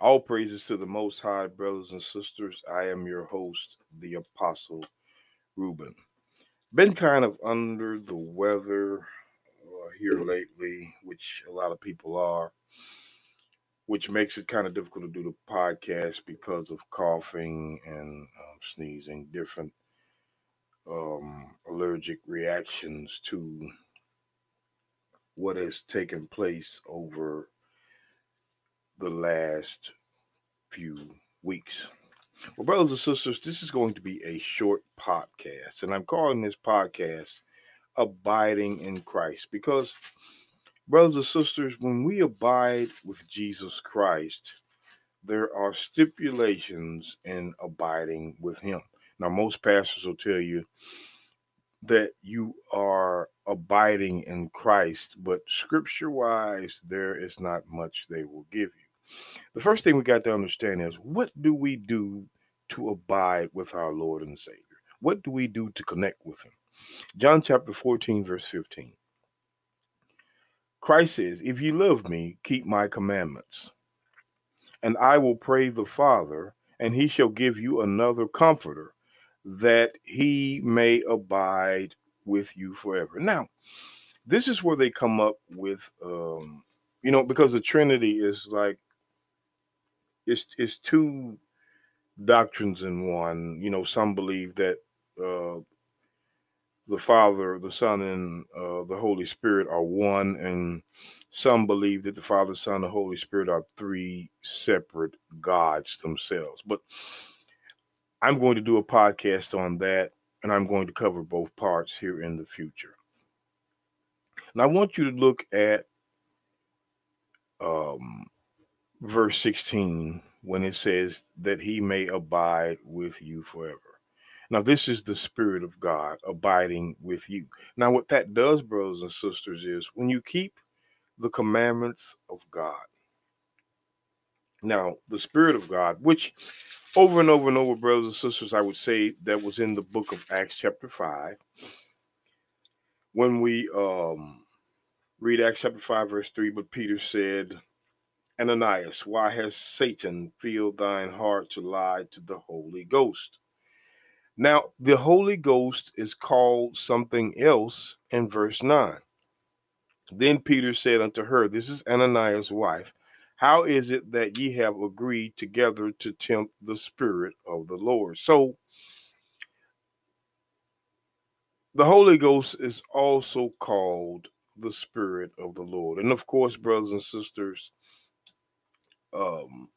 All praises to the Most High, brothers and sisters. I am your host, the Apostle Ruben. Been kind of under the weather uh, here lately, which a lot of people are, which makes it kind of difficult to do the podcast because of coughing and um, sneezing, different um, allergic reactions to what has taken place over the last few weeks. Well, brothers and sisters, this is going to be a short podcast, and I'm calling this podcast Abiding in Christ because, brothers and sisters, when we abide with Jesus Christ, there are stipulations in abiding with Him. Now, most pastors will tell you that you are abiding in Christ, but scripture wise, there is not much they will give you. The first thing we got to understand is what do we do to abide with our Lord and Savior? What do we do to connect with Him? John chapter 14, verse 15. Christ says, If you love me, keep my commandments. And I will pray the Father, and he shall give you another comforter, that he may abide with you forever. Now, this is where they come up with, um, you know, because the Trinity is like it's it's two doctrines in one. You know, some believe that uh, the Father, the Son, and uh, the Holy Spirit are one, and some believe that the Father, Son, the Holy Spirit are three separate gods themselves. But I'm going to do a podcast on that, and I'm going to cover both parts here in the future. And I want you to look at um, verse 16 when it says that he may abide with you forever. Now, this is the Spirit of God abiding with you. Now, what that does, brothers and sisters, is when you keep the commandments of God. Now, the Spirit of God, which over and over and over, brothers and sisters, I would say that was in the book of Acts, chapter 5. When we um, read Acts chapter 5, verse 3, but Peter said, Ananias, why has Satan filled thine heart to lie to the Holy Ghost? Now, the Holy Ghost is called something else in verse 9. Then Peter said unto her, This is Ananias' wife. How is it that ye have agreed together to tempt the Spirit of the Lord? So, the Holy Ghost is also called the Spirit of the Lord. And of course, brothers and sisters, um,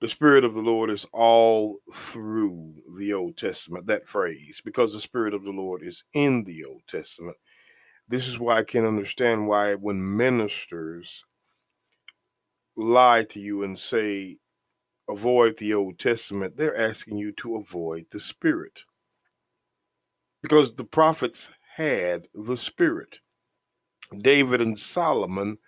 the Spirit of the Lord is all through the Old Testament, that phrase, because the Spirit of the Lord is in the Old Testament. This is why I can understand why when ministers lie to you and say, avoid the Old Testament, they're asking you to avoid the Spirit. Because the prophets had the Spirit. David and Solomon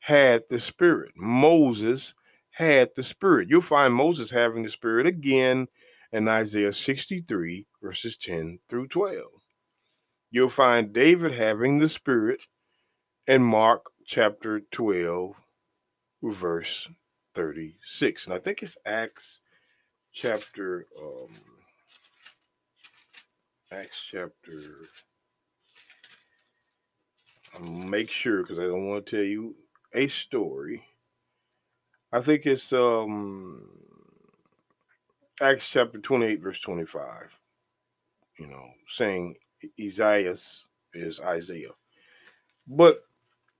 had the Spirit. Moses had the Spirit. You'll find Moses having the Spirit again in Isaiah 63, verses 10 through 12. You'll find David having the Spirit in Mark chapter 12, verse 36. And I think it's Acts chapter um Acts chapter I'll make sure because I don't want to tell you a story. I think it's um Acts chapter 28, verse 25. You know, saying Isaiah is Isaiah. But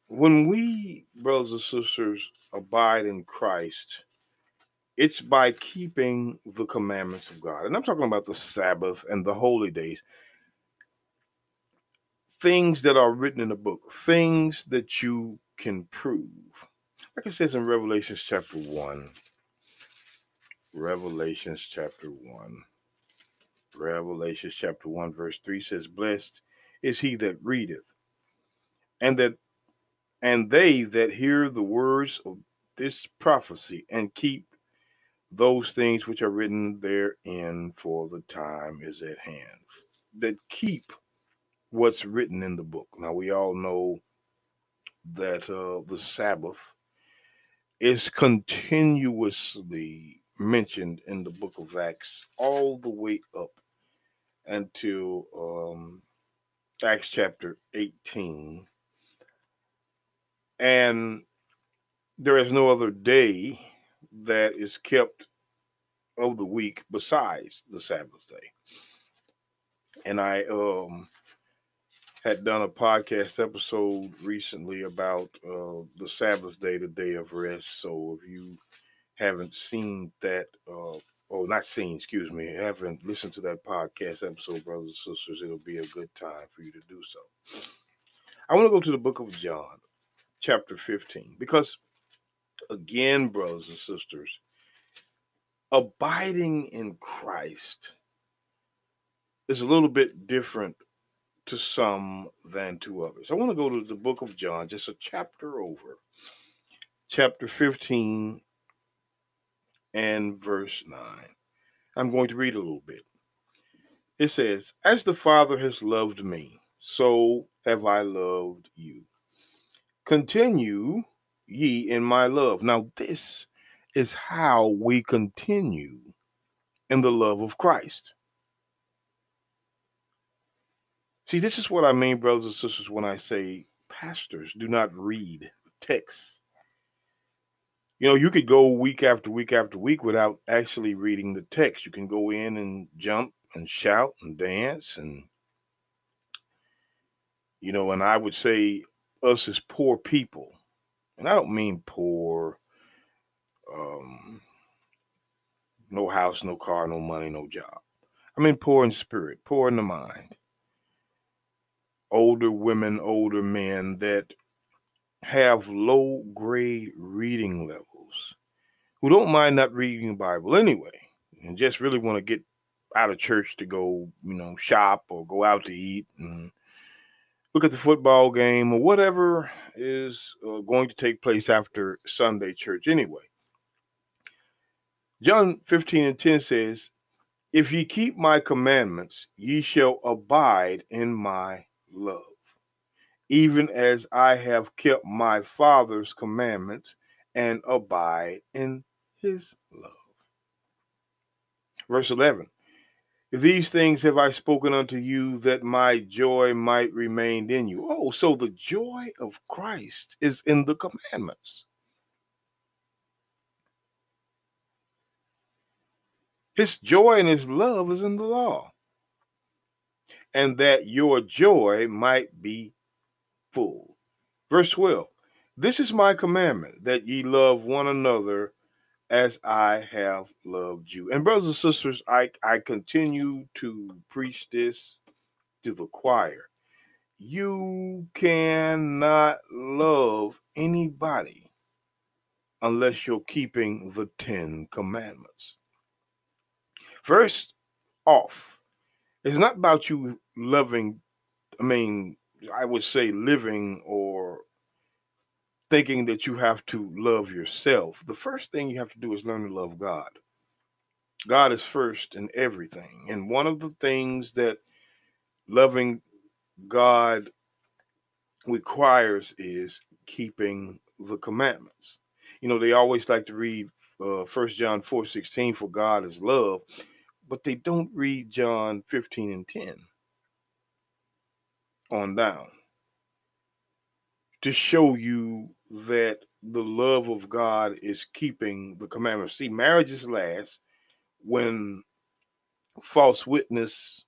when we, brothers and sisters, abide in Christ, it's by keeping the commandments of God. And I'm talking about the Sabbath and the holy days. Things that are written in the book, things that you can prove. Like it says in Revelations chapter 1. Revelations chapter 1. Revelations chapter 1, verse 3 says, Blessed is he that readeth, and that and they that hear the words of this prophecy and keep those things which are written therein, for the time is at hand. That keep what's written in the book. Now we all know that uh, the Sabbath is continuously mentioned in the book of Acts all the way up until um, Acts chapter 18. And there is no other day that is kept of the week besides the Sabbath day. And I um had done a podcast episode recently about uh, the Sabbath day, the day of rest. So if you haven't seen that, uh, or not seen, excuse me, haven't listened to that podcast episode, brothers and sisters, it'll be a good time for you to do so. I want to go to the book of John, chapter 15, because again, brothers and sisters, abiding in Christ is a little bit different to some than to others. I want to go to the book of John, just a chapter over, chapter 15 and verse 9. I'm going to read a little bit. It says, As the Father has loved me, so have I loved you. Continue ye in my love. Now, this is how we continue in the love of Christ. See, this is what I mean, brothers and sisters, when I say pastors do not read texts. You know, you could go week after week after week without actually reading the text. You can go in and jump and shout and dance and you know, and I would say us as poor people, and I don't mean poor, um, no house, no car, no money, no job. I mean poor in spirit, poor in the mind older women, older men that have low grade reading levels, who don't mind not reading the Bible anyway, and just really want to get out of church to go, you know, shop or go out to eat and look at the football game or whatever is uh, going to take place after Sunday church anyway. John 15 and 10 says, If ye keep my commandments, ye shall abide in my love, even as I have kept my Father's commandments and abide in his love. Verse 11 These things have I spoken unto you that my joy might remain in you. Oh, so the joy of Christ is in the commandments. His joy and his love is in the law and that your joy might be full. Verse 12 This is my commandment, that ye love one another as I have loved you. And, brothers and sisters, I, I continue to preach this to the choir. You cannot love anybody unless you're keeping the Ten Commandments. First off, it's not about you loving, I mean, I would say living or thinking that you have to love yourself. The first thing you have to do is learn to love God. God is first in everything. And one of the things that loving God requires is keeping the commandments. You know, they always like to read uh, 1 John 4 16, for God is love but they don't read John 15 and 10 on down to show you that the love of God is keeping the commandments. See, marriages last when false witness,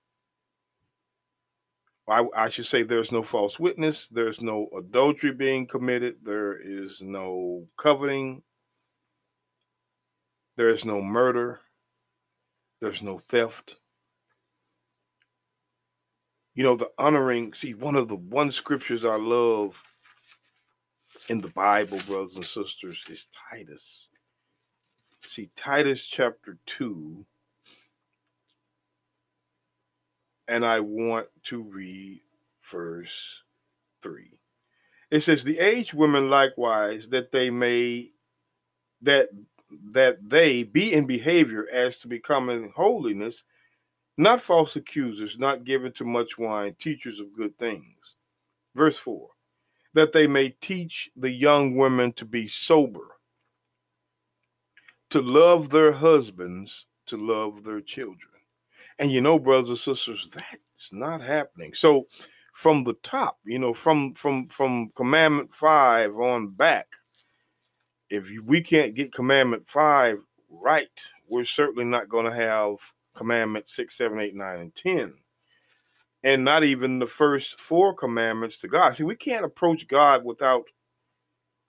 I, I should say there's no false witness, there's no adultery being committed, there is no coveting, there is no murder, there's no theft. You know, the honoring, see, one of the one scriptures I love in the Bible, brothers and sisters, is Titus. See, Titus chapter 2, and I want to read verse 3. It says, The aged women likewise, that they may, that that they be in behavior as to becoming holiness, not false accusers, not given to much wine, teachers of good things. Verse 4 that they may teach the young women to be sober, to love their husbands, to love their children. And you know, brothers and sisters, that's not happening. So from the top, you know, from from from commandment 5 on back, if we can't get commandment 5 right, we're certainly not going to have commandment 6, 7, 8, 9 and 10 and not even the first four commandments to God. See, we can't approach God without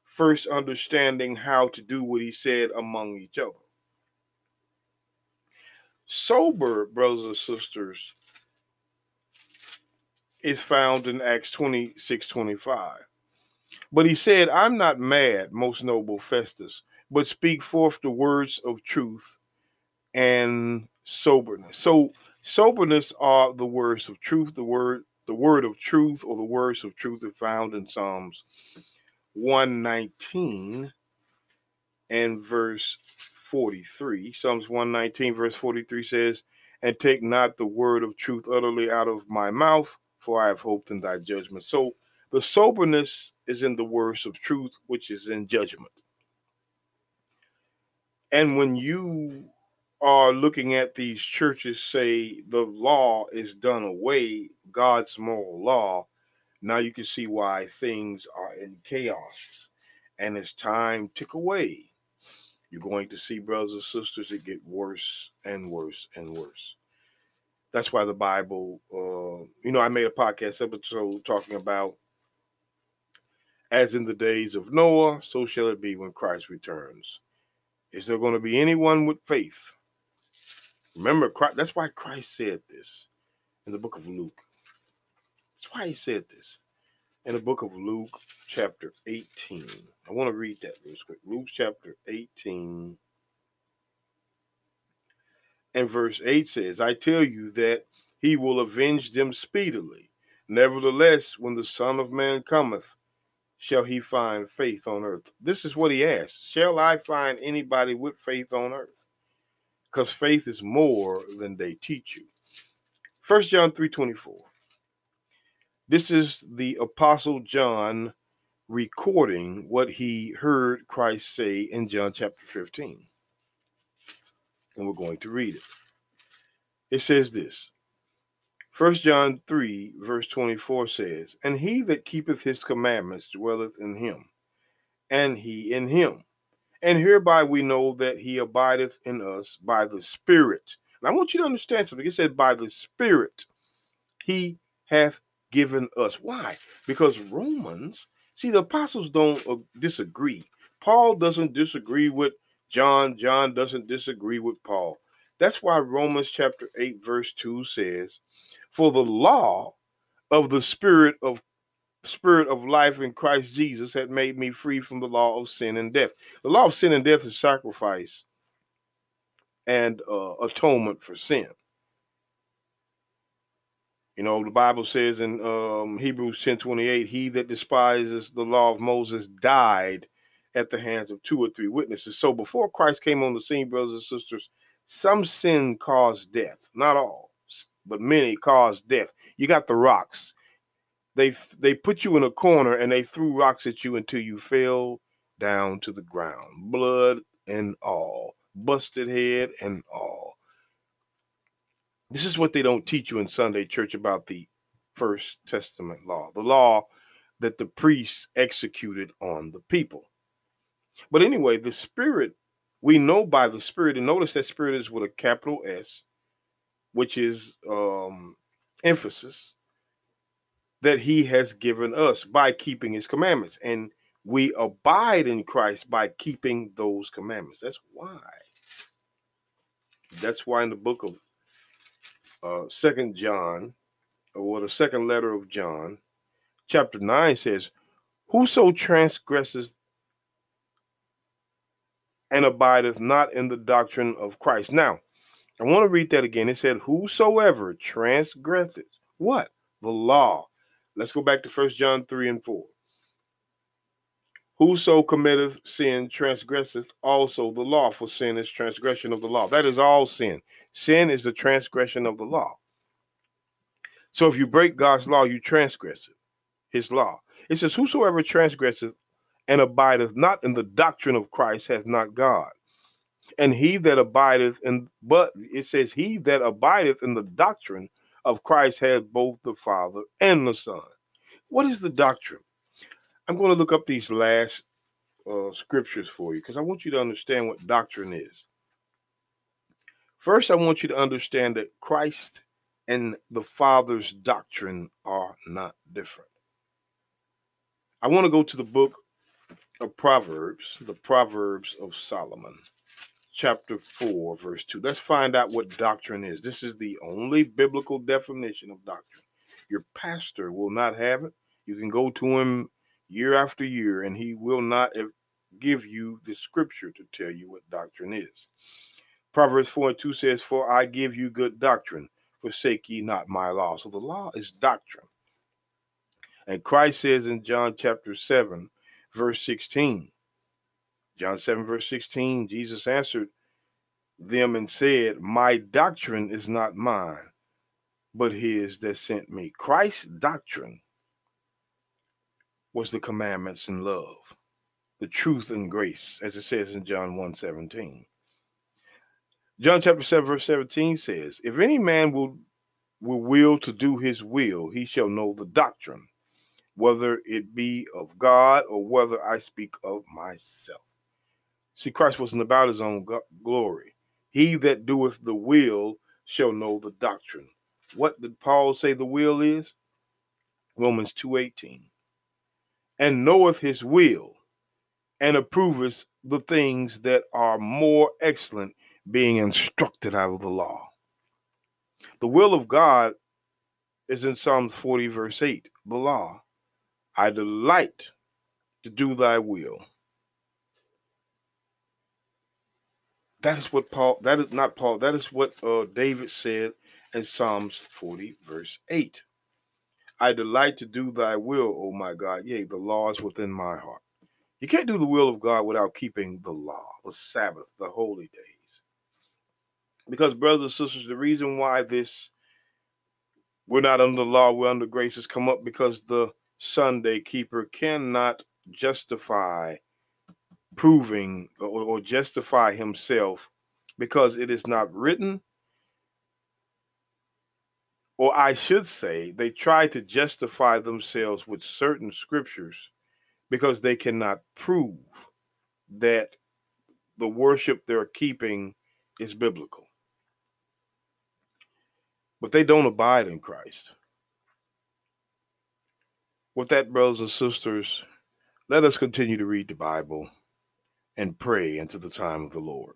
first understanding how to do what he said among each other. Sober, brothers and sisters, is found in Acts 26 25. But he said, I'm not mad, most noble Festus, but speak forth the words of truth and soberness. So soberness are the words of truth, the word, the word of truth, or the words of truth are found in Psalms 119 and verse 43. Psalms 119, verse 43 says, And take not the word of truth utterly out of my mouth, for I have hoped in thy judgment. So the soberness is in the words of truth, which is in judgment. And when you are looking at these churches say the law is done away, God's moral law, now you can see why things are in chaos and as time tick away, you're going to see brothers and sisters it get worse and worse and worse. That's why the Bible, uh, you know, I made a podcast episode talking about as in the days of Noah, so shall it be when Christ returns. Is there going to be anyone with faith? Remember, Christ, that's why Christ said this in the book of Luke. That's why he said this in the book of Luke, chapter 18. I want to read that real quick. Luke, chapter 18, and verse 8 says, I tell you that he will avenge them speedily. Nevertheless, when the Son of Man cometh, shall he find faith on earth? This is what he asked. Shall I find anybody with faith on earth? Because faith is more than they teach you. First John 3 24. This is the Apostle John recording what he heard Christ say in John chapter 15. And we're going to read it. It says this First John 3, verse 24 says, And he that keepeth his commandments dwelleth in him, and he in him. And hereby we know that he abideth in us by the Spirit. And I want you to understand something. It said, By the Spirit he hath given us. Why? Because Romans, see, the apostles don't uh, disagree. Paul doesn't disagree with John. John doesn't disagree with Paul. That's why Romans chapter 8, verse 2 says, For the law of the Spirit of Spirit of life in Christ Jesus had made me free from the law of sin and death. The law of sin and death is sacrifice and uh, atonement for sin. You know, the Bible says in um, Hebrews 10 28, he that despises the law of Moses died at the hands of two or three witnesses. So before Christ came on the scene, brothers and sisters, some sin caused death. Not all, but many caused death. You got the rocks. They they put you in a corner and they threw rocks at you until you fell down to the ground, blood and all, busted head and all. This is what they don't teach you in Sunday church about the First Testament law, the law that the priests executed on the people. But anyway, the Spirit, we know by the Spirit, and notice that Spirit is with a capital S, which is um, emphasis, that He has given us by keeping His commandments. And we abide in Christ by keeping those commandments. That's why. That's why in the book of uh, Second John, or the second letter of John, chapter nine says, "Whoso transgresses and abideth not in the doctrine of Christ." Now, I want to read that again. It said, "Whosoever transgresseth what the law." Let's go back to First John three and four. Whoso committeth sin transgresseth also the law, for sin is transgression of the law. That is all sin. Sin is the transgression of the law. So if you break God's law, you transgress it, his law. It says, Whosoever transgresseth and abideth not in the doctrine of Christ hath not God. And he that abideth in, but it says, he that abideth in the doctrine of Christ has both the Father and the Son. What is the doctrine? I'm going to look up these last uh, scriptures for you because I want you to understand what doctrine is. First, I want you to understand that Christ and the Father's doctrine are not different. I want to go to the book of Proverbs, the Proverbs of Solomon, chapter 4, verse 2. Let's find out what doctrine is. This is the only biblical definition of doctrine. Your pastor will not have it. You can go to him year after year, and he will not give you the scripture to tell you what doctrine is. Proverbs 4 and 2 says, For I give you good doctrine, forsake ye not my law. So the law is doctrine. And Christ says in John chapter 7, verse 16, John 7, verse 16, Jesus answered them and said, My doctrine is not mine, but his that sent me. Christ's doctrine was the commandments and love, the truth and grace, as it says in John 1 17. John chapter 7, verse 17 says, If any man will, will will to do his will, he shall know the doctrine whether it be of God or whether I speak of myself. See, Christ wasn't about his own glory. He that doeth the will shall know the doctrine. What did Paul say the will is? Romans 2:18. And knoweth his will, and approveth the things that are more excellent, being instructed out of the law. The will of God is in Psalms 40, verse 8, the law. I delight to do thy will. That is what Paul, that is not Paul, that is what uh, David said in Psalms 40, verse 8. I delight to do thy will, O my God. Yea, the law is within my heart. You can't do the will of God without keeping the law, the Sabbath, the holy days. Because, brothers and sisters, the reason why this we're not under the law, we're under grace has come up because the Sunday keeper cannot justify proving or, or justify himself because it is not written or I should say, they try to justify themselves with certain scriptures because they cannot prove that the worship they're keeping is biblical. But they don't abide in Christ. With that, brothers and sisters, let us continue to read the Bible and pray into the time of the Lord.